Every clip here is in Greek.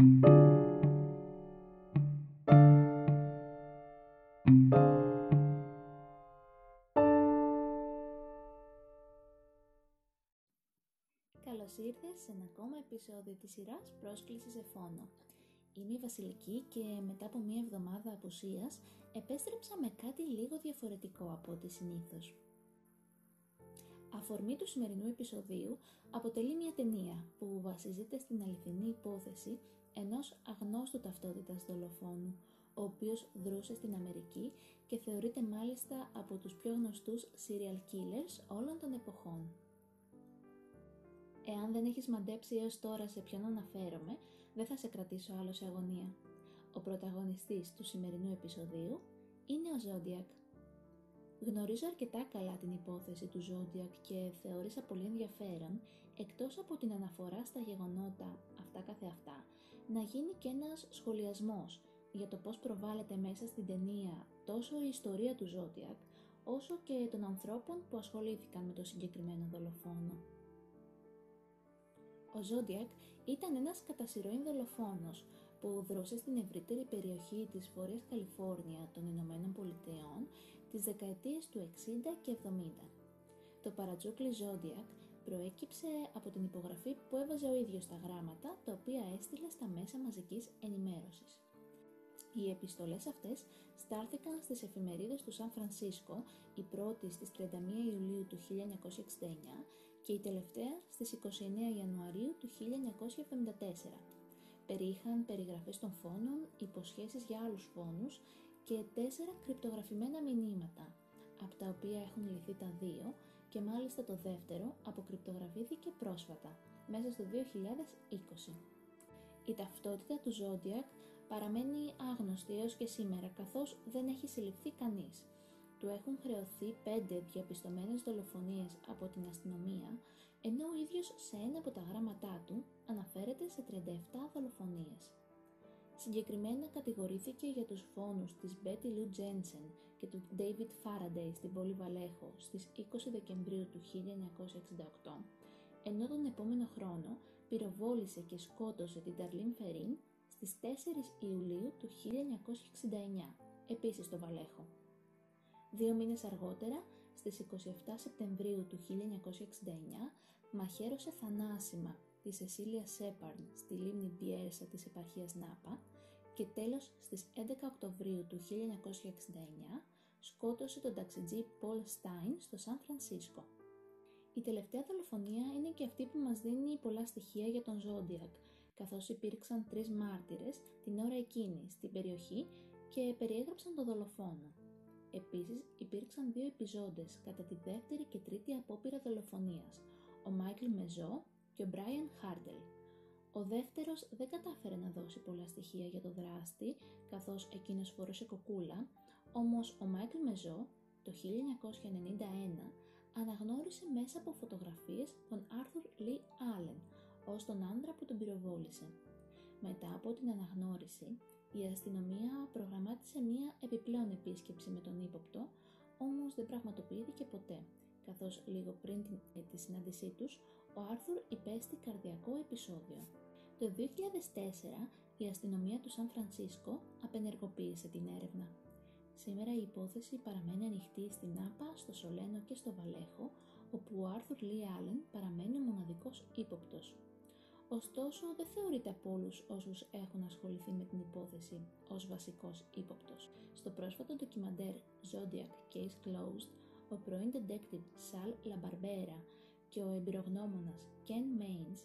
Καλώς ήρθες σε ένα ακόμα επεισόδιο της σειράς «Πρόσκλησης σε φόνο». Είμαι η Βασιλική και μετά από μία εβδομάδα απουσίας επέστρεψα με κάτι λίγο διαφορετικό από ό,τι συνήθως. Αφορμή του σημερινού επεισοδίου αποτελεί μια ταινία που βασίζεται στην αληθινή υπόθεση ενός αγνώστου ταυτότητας δολοφόνου, ο οποίος δρούσε στην Αμερική και θεωρείται μάλιστα από τους πιο γνωστούς serial killers όλων των εποχών. Εάν δεν έχεις μαντέψει έως τώρα σε ποιον αναφέρομαι, δεν θα σε κρατήσω άλλο σε αγωνία. Ο πρωταγωνιστής του σημερινού επεισοδίου είναι ο Zodiac. Γνωρίζω αρκετά καλά την υπόθεση του Zodiac και θεώρησα πολύ ενδιαφέρον, εκτός από την αναφορά στα γεγονότα αυτά καθεαυτά, να γίνει και ένας σχολιασμός για το πώς προβάλλεται μέσα στην ταινία τόσο η ιστορία του Zodiac, όσο και των ανθρώπων που ασχολήθηκαν με το συγκεκριμένο δολοφόνο. Ο Ζόντιακ ήταν ένας κατά σειροήν δολοφόνος που δρούσε στην ευρύτερη περιοχή της Βόρειας Καλιφόρνια των Ηνωμένων Πολιτειών τις δεκαετίες του 60 και 70. Το παρατζούκλι Zodiac προέκυψε από την υπογραφή που έβαζε ο ίδιος στα γράμματα, τα οποία έστειλε στα μέσα μαζικής ενημέρωσης. Οι επιστολές αυτές στάλθηκαν στις εφημερίδες του Σαν Φρανσίσκο, η πρώτη στις 31 Ιουλίου του 1969 και η τελευταία στις 29 Ιανουαρίου του 1974. Περιείχαν περιγραφές των φόνων, υποσχέσεις για άλλους φόνους και τέσσερα κρυπτογραφημένα μηνύματα, από τα οποία έχουν λυθεί τα δύο και μάλιστα το δεύτερο αποκρυπτογραφήθηκε πρόσφατα, μέσα στο 2020. Η ταυτότητα του Zodiac παραμένει άγνωστη έως και σήμερα καθώς δεν έχει συλληφθεί κανείς. Του έχουν χρεωθεί πέντε διαπιστωμένες δολοφονίες από την αστυνομία, ενώ ο ίδιος σε ένα από τα γράμματά του αναφέρεται σε 37 δολοφονίες. Συγκεκριμένα κατηγορήθηκε για τους φόνους της Betty Lou Jensen και του David Faraday στην πόλη Βαλέχο στις 20 Δεκεμβρίου του 1968, ενώ τον επόμενο χρόνο πυροβόλησε και σκότωσε την Ταρλίν Φερίν στις 4 Ιουλίου του 1969, επίσης στο Βαλέχο. Δύο μήνες αργότερα, στις 27 Σεπτεμβρίου του 1969, μαχαίρωσε θανάσιμα τη Σεσίλια Σέπαρν στη λίμνη Μπιέρσα της επαρχίας Νάπα και τέλος στις 11 Οκτωβρίου του 1969 σκότωσε τον ταξιτζή Πολ Στάιν στο Σαν Φρανσίσκο. Η τελευταία δολοφονία είναι και αυτή που μας δίνει πολλά στοιχεία για τον Ζόντιακ, καθώς υπήρξαν τρεις μάρτυρες την ώρα εκείνη στην περιοχή και περιέγραψαν τον δολοφόνο. Επίσης υπήρξαν δύο επιζώντες κατά τη δεύτερη και τρίτη απόπειρα δολοφονίας, ο Μάικλ Μεζό και ο Μπράιαν Χάρντελ. Ο δεύτερος δεν κατάφερε να δώσει πολλά στοιχεία για το δράστη, καθώς εκείνος φορούσε κουκούλα, όμως ο Μάικλ Μεζό το 1991 αναγνώρισε μέσα από φωτογραφίες τον Άρθουρ Λί Άλεν ως τον άντρα που τον πυροβόλησε. Μετά από την αναγνώριση, η αστυνομία προγραμμάτισε μία επιπλέον επίσκεψη με τον ύποπτο, όμως δεν πραγματοποιήθηκε ποτέ, καθώς λίγο πριν την, ε, τη συνάντησή τους, ο Άρθουρ υπέστη καρδιακό επεισόδιο. Το 2004 η αστυνομία του Σαν Φρανσίσκο απενεργοποίησε την έρευνα. Σήμερα η υπόθεση παραμένει ανοιχτή στην Άπα, στο Σολένο και στο Βαλέχο, όπου ο Άρθουρ Λί Άλεν παραμένει ο μοναδικός ύποπτος. Ωστόσο, δεν θεωρείται από όλους όσους έχουν ασχοληθεί με την υπόθεση ως βασικός ύποπτος. Στο πρόσφατο ντοκιμαντέρ Zodiac Case Closed, ο πρώην detective Sal LaBarbera και ο εμπειρογνώμονας Ken Mains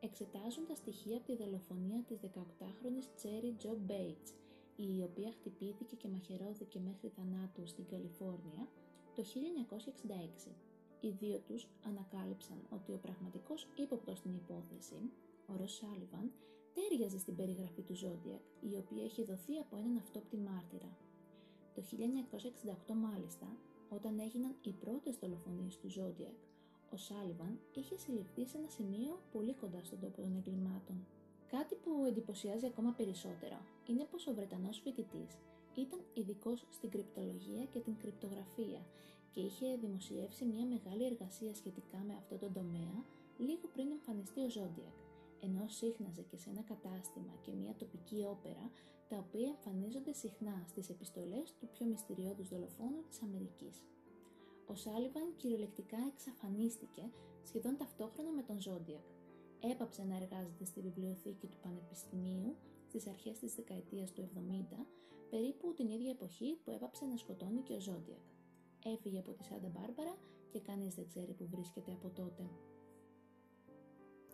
εξετάζουν τα στοιχεία από τη δολοφονία της 18χρονης Cherry Jo Bates, η οποία χτυπήθηκε και μαχαιρώθηκε μέχρι θανάτου στην Καλιφόρνια το 1966. Οι δύο τους ανακάλυψαν ότι ο πραγματικός ύποπτος στην υπόθεση ο Ρος Σάλιβαν, τέριαζε στην περιγραφή του Ζόντιακ, η οποία είχε δοθεί από έναν αυτόπτη μάρτυρα. Το 1968 μάλιστα, όταν έγιναν οι πρώτες δολοφονίες του Ζόντιακ, ο Σάλιβαν είχε συλληφθεί σε ένα σημείο πολύ κοντά στον τόπο των εγκλημάτων. Κάτι που εντυπωσιάζει ακόμα περισσότερο είναι πως ο Βρετανός φοιτητής ήταν ειδικός στην κρυπτολογία και την κρυπτογραφία και είχε δημοσιεύσει μια μεγάλη εργασία σχετικά με αυτό το τομέα λίγο πριν εμφανιστεί ο Ζόντιακ ενώ σύχναζε και σε ένα κατάστημα και μια τοπική όπερα, τα οποία εμφανίζονται συχνά στις επιστολές του πιο μυστηριώδους δολοφόνου της Αμερικής. Ο Σάλιβαν κυριολεκτικά εξαφανίστηκε σχεδόν ταυτόχρονα με τον Ζόντιακ. Έπαψε να εργάζεται στη βιβλιοθήκη του Πανεπιστημίου στις αρχές της δεκαετίας του 70, περίπου την ίδια εποχή που έπαψε να σκοτώνει και ο Ζόντιακ. Έφυγε από τη Σάντα Μπάρμπαρα και κανείς δεν ξέρει που βρίσκεται από τότε.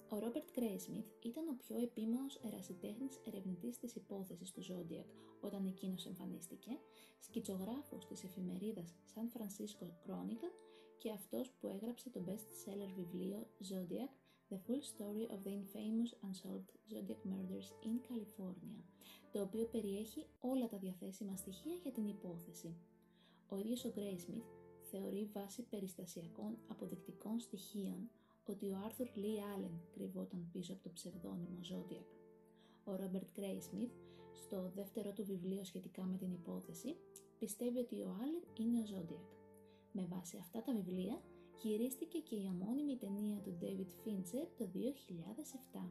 Ο Ρόμπερτ Γκρέισμιθ ήταν ο πιο επίμονος ερασιτέχνης ερευνητής της υπόθεσης του Zodiac όταν εκείνος εμφανίστηκε, σκητσογράφος της εφημερίδας San Francisco Chronicle και αυτός που έγραψε το best-seller βιβλίο Zodiac The Full Story of the Infamous Unsolved Zodiac Murders in California, το οποίο περιέχει όλα τα διαθέσιμα στοιχεία για την υπόθεση. Ο ίδιος ο Γκρέισμιθ θεωρεί βάσει περιστασιακών αποδεικτικών στοιχείων ότι ο Άρθουρ Λί Άλεν κρυβόταν πίσω από το ψευδόνυμο Zodiac. Ο Ρόμπερτ Γκρέισμιθ, στο δεύτερο του βιβλίο σχετικά με την υπόθεση, πιστεύει ότι ο Άλεν είναι ο Zodiac. Με βάση αυτά τα βιβλία, γυρίστηκε και η ομώνυμη ταινία του David Fincher το 2007.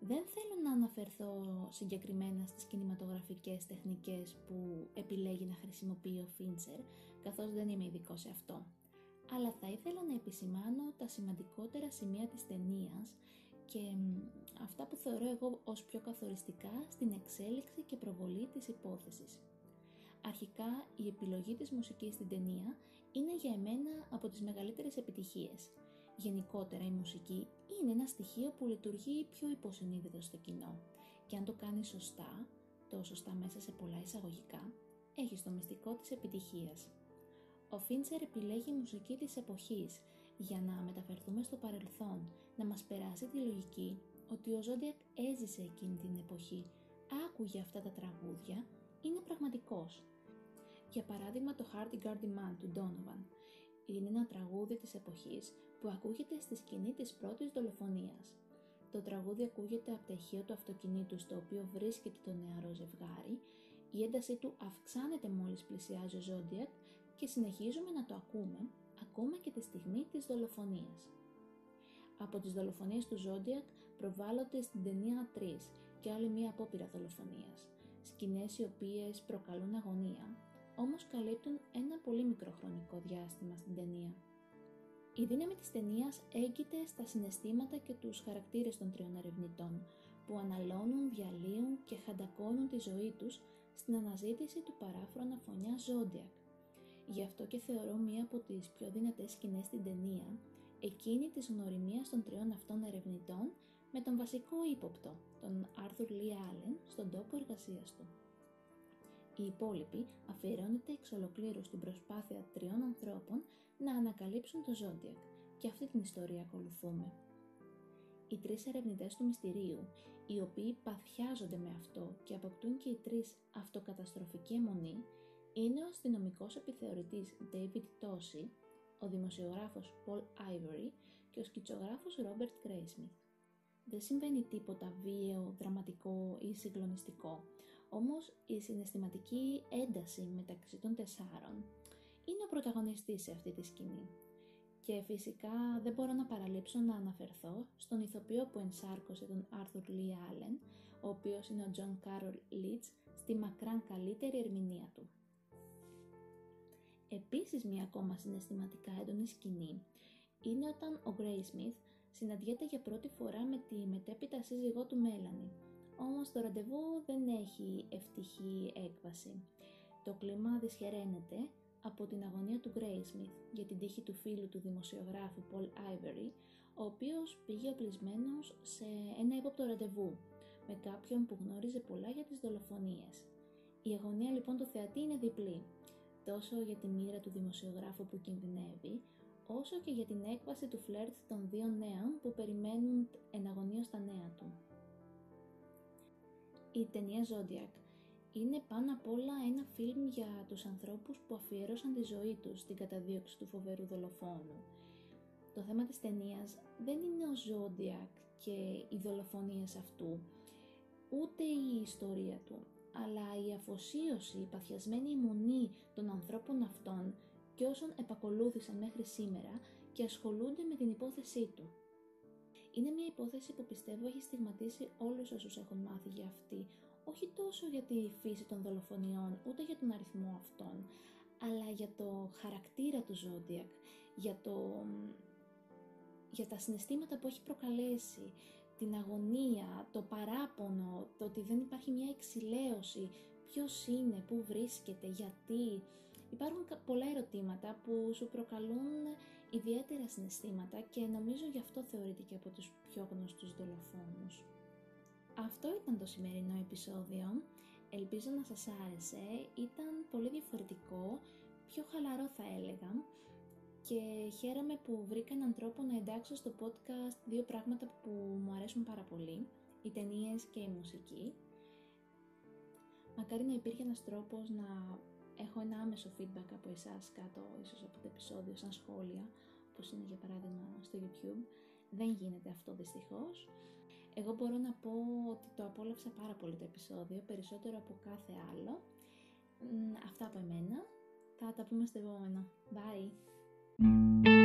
Δεν θέλω να αναφερθώ συγκεκριμένα στις κινηματογραφικές τεχνικές που επιλέγει να χρησιμοποιεί ο Fincher, καθώς δεν είμαι ειδικός σε αυτό αλλά θα ήθελα να επισημάνω τα σημαντικότερα σημεία της ταινίας και αυτά που θεωρώ εγώ ως πιο καθοριστικά στην εξέλιξη και προβολή της υπόθεσης. Αρχικά, η επιλογή της μουσικής στην ταινία είναι για εμένα από τις μεγαλύτερες επιτυχίες. Γενικότερα η μουσική είναι ένα στοιχείο που λειτουργεί πιο υποσυνείδητο στο κοινό και αν το κάνεις σωστά, το σωστά μέσα σε πολλά εισαγωγικά, έχεις το μυστικό της επιτυχίας. Ο Φίντσερ επιλέγει μουσική της εποχής για να μεταφερθούμε στο παρελθόν, να μας περάσει τη λογική ότι ο Ζόντιακ έζησε εκείνη την εποχή, άκουγε αυτά τα τραγούδια, είναι πραγματικός. Για παράδειγμα το Hardy Gardy Man του Donovan είναι ένα τραγούδι της εποχής που ακούγεται στη σκηνή της πρώτης δολοφονίας. Το τραγούδι ακούγεται από τα ηχεία του αυτοκινήτου στο οποίο βρίσκεται το νεαρό ζευγάρι, η έντασή του αυξάνεται μόλις πλησιάζει ο Ζόντιακ και συνεχίζουμε να το ακούμε ακόμα και τη στιγμή της δολοφονίας. Από τις δολοφονίες του Ζόντιακ προβάλλονται στην ταινία 3 και άλλη μία απόπειρα δολοφονίας, σκηνές οι οποίες προκαλούν αγωνία, όμως καλύπτουν ένα πολύ μικρό χρονικό διάστημα στην ταινία. Η δύναμη της ταινίας έγκυται στα συναισθήματα και τους χαρακτήρες των τριών ερευνητών, που αναλώνουν, διαλύουν και χαντακώνουν τη ζωή τους στην αναζήτηση του παράφρονα φωνιά Ζόντιακ, Γι' αυτό και θεωρώ μία από τις πιο δυνατές σκηνές στην ταινία εκείνη της γνωριμίας των τριών αυτών ερευνητών με τον βασικό ύποπτο, τον Άρθουρ Λί Άλεν, στον τόπο εργασίας του. Η υπόλοιπη αφιερώνεται εξ ολοκλήρου στην προσπάθεια τριών ανθρώπων να ανακαλύψουν το Ζόντιακ και αυτή την ιστορία ακολουθούμε. Οι τρεις ερευνητές του μυστηρίου, οι οποίοι παθιάζονται με αυτό και αποκτούν και οι τρεις αυτοκαταστροφική αιμονή, είναι ο αστυνομικός επιθεωρητής David Tosi, ο δημοσιογράφος Paul Ivory και ο σκητσογράφος Robert Graysmith. Δεν συμβαίνει τίποτα βίαιο, δραματικό ή συγκλονιστικό, όμως η συναισθηματική ένταση μεταξύ των τεσσάρων είναι ο πρωταγωνιστής σε αυτή τη σκηνή. Και φυσικά δεν μπορώ να παραλείψω να αναφερθώ στον ηθοποιό που ενσάρκωσε τον Arthur Lee Allen, ο οποίος είναι ο John Carroll Leeds, στη μακράν καλύτερη ερμηνεία του. Επίσης μια ακόμα συναισθηματικά έντονη σκηνή είναι όταν ο Smith συναντιέται για πρώτη φορά με τη μετέπειτα σύζυγό του Μέλανη. Όμως το ραντεβού δεν έχει ευτυχή έκβαση. Το κλίμα δυσχεραίνεται από την αγωνία του Smith για την τύχη του φίλου του δημοσιογράφου Paul Ivory, ο οποίος πήγε οπλισμένος σε ένα ύποπτο ραντεβού με κάποιον που γνώριζε πολλά για τις δολοφονίες. Η αγωνία λοιπόν του θεατή είναι διπλή τόσο για τη μοίρα του δημοσιογράφου που κινδυνεύει, όσο και για την έκβαση του φλερτ των δύο νέων που περιμένουν εναγωνίως τα νέα του. Η ταινία Zodiac είναι πάνω απ' όλα ένα φιλμ για τους ανθρώπους που αφιέρωσαν τη ζωή τους στην καταδίωξη του φοβερού δολοφόνου. Το θέμα της ταινίας δεν είναι ο Zodiac και οι δολοφονίες αυτού, ούτε η ιστορία του, αλλά η αφοσίωση, η παθιασμένη αιμονή των ανθρώπων αυτών και όσων επακολούθησαν μέχρι σήμερα και ασχολούνται με την υπόθεσή του. Είναι μια υπόθεση που πιστεύω έχει στιγματίσει όλους όσους έχουν μάθει για αυτή, όχι τόσο για τη φύση των δολοφονιών, ούτε για τον αριθμό αυτών, αλλά για το χαρακτήρα του Ζόντιακ, για, το, για τα συναισθήματα που έχει προκαλέσει, την αγωνία, το παράπονο, το ότι δεν υπάρχει μια εξηλαίωση, ποιος είναι, πού βρίσκεται, γιατί. Υπάρχουν πολλά ερωτήματα που σου προκαλούν ιδιαίτερα συναισθήματα και νομίζω γι' αυτό θεωρείται και από τους πιο γνωστούς δολοφόνους. Αυτό ήταν το σημερινό επεισόδιο. Ελπίζω να σας άρεσε. Ήταν πολύ διαφορετικό, πιο χαλαρό θα έλεγα και χαίρομαι που βρήκα έναν τρόπο να εντάξω στο podcast δύο πράγματα που μου αρέσουν πάρα πολύ, οι ταινίες και η μουσική. Μακάρι να υπήρχε ένας τρόπος να έχω ένα άμεσο feedback από εσάς κάτω ίσως από το επεισόδιο σαν σχόλια, όπως είναι για παράδειγμα στο YouTube. Δεν γίνεται αυτό δυστυχώς. Εγώ μπορώ να πω ότι το απόλαυσα πάρα πολύ το επεισόδιο, περισσότερο από κάθε άλλο. Αυτά από εμένα. Θα τα πούμε στο επόμενο. Bye! Thank you.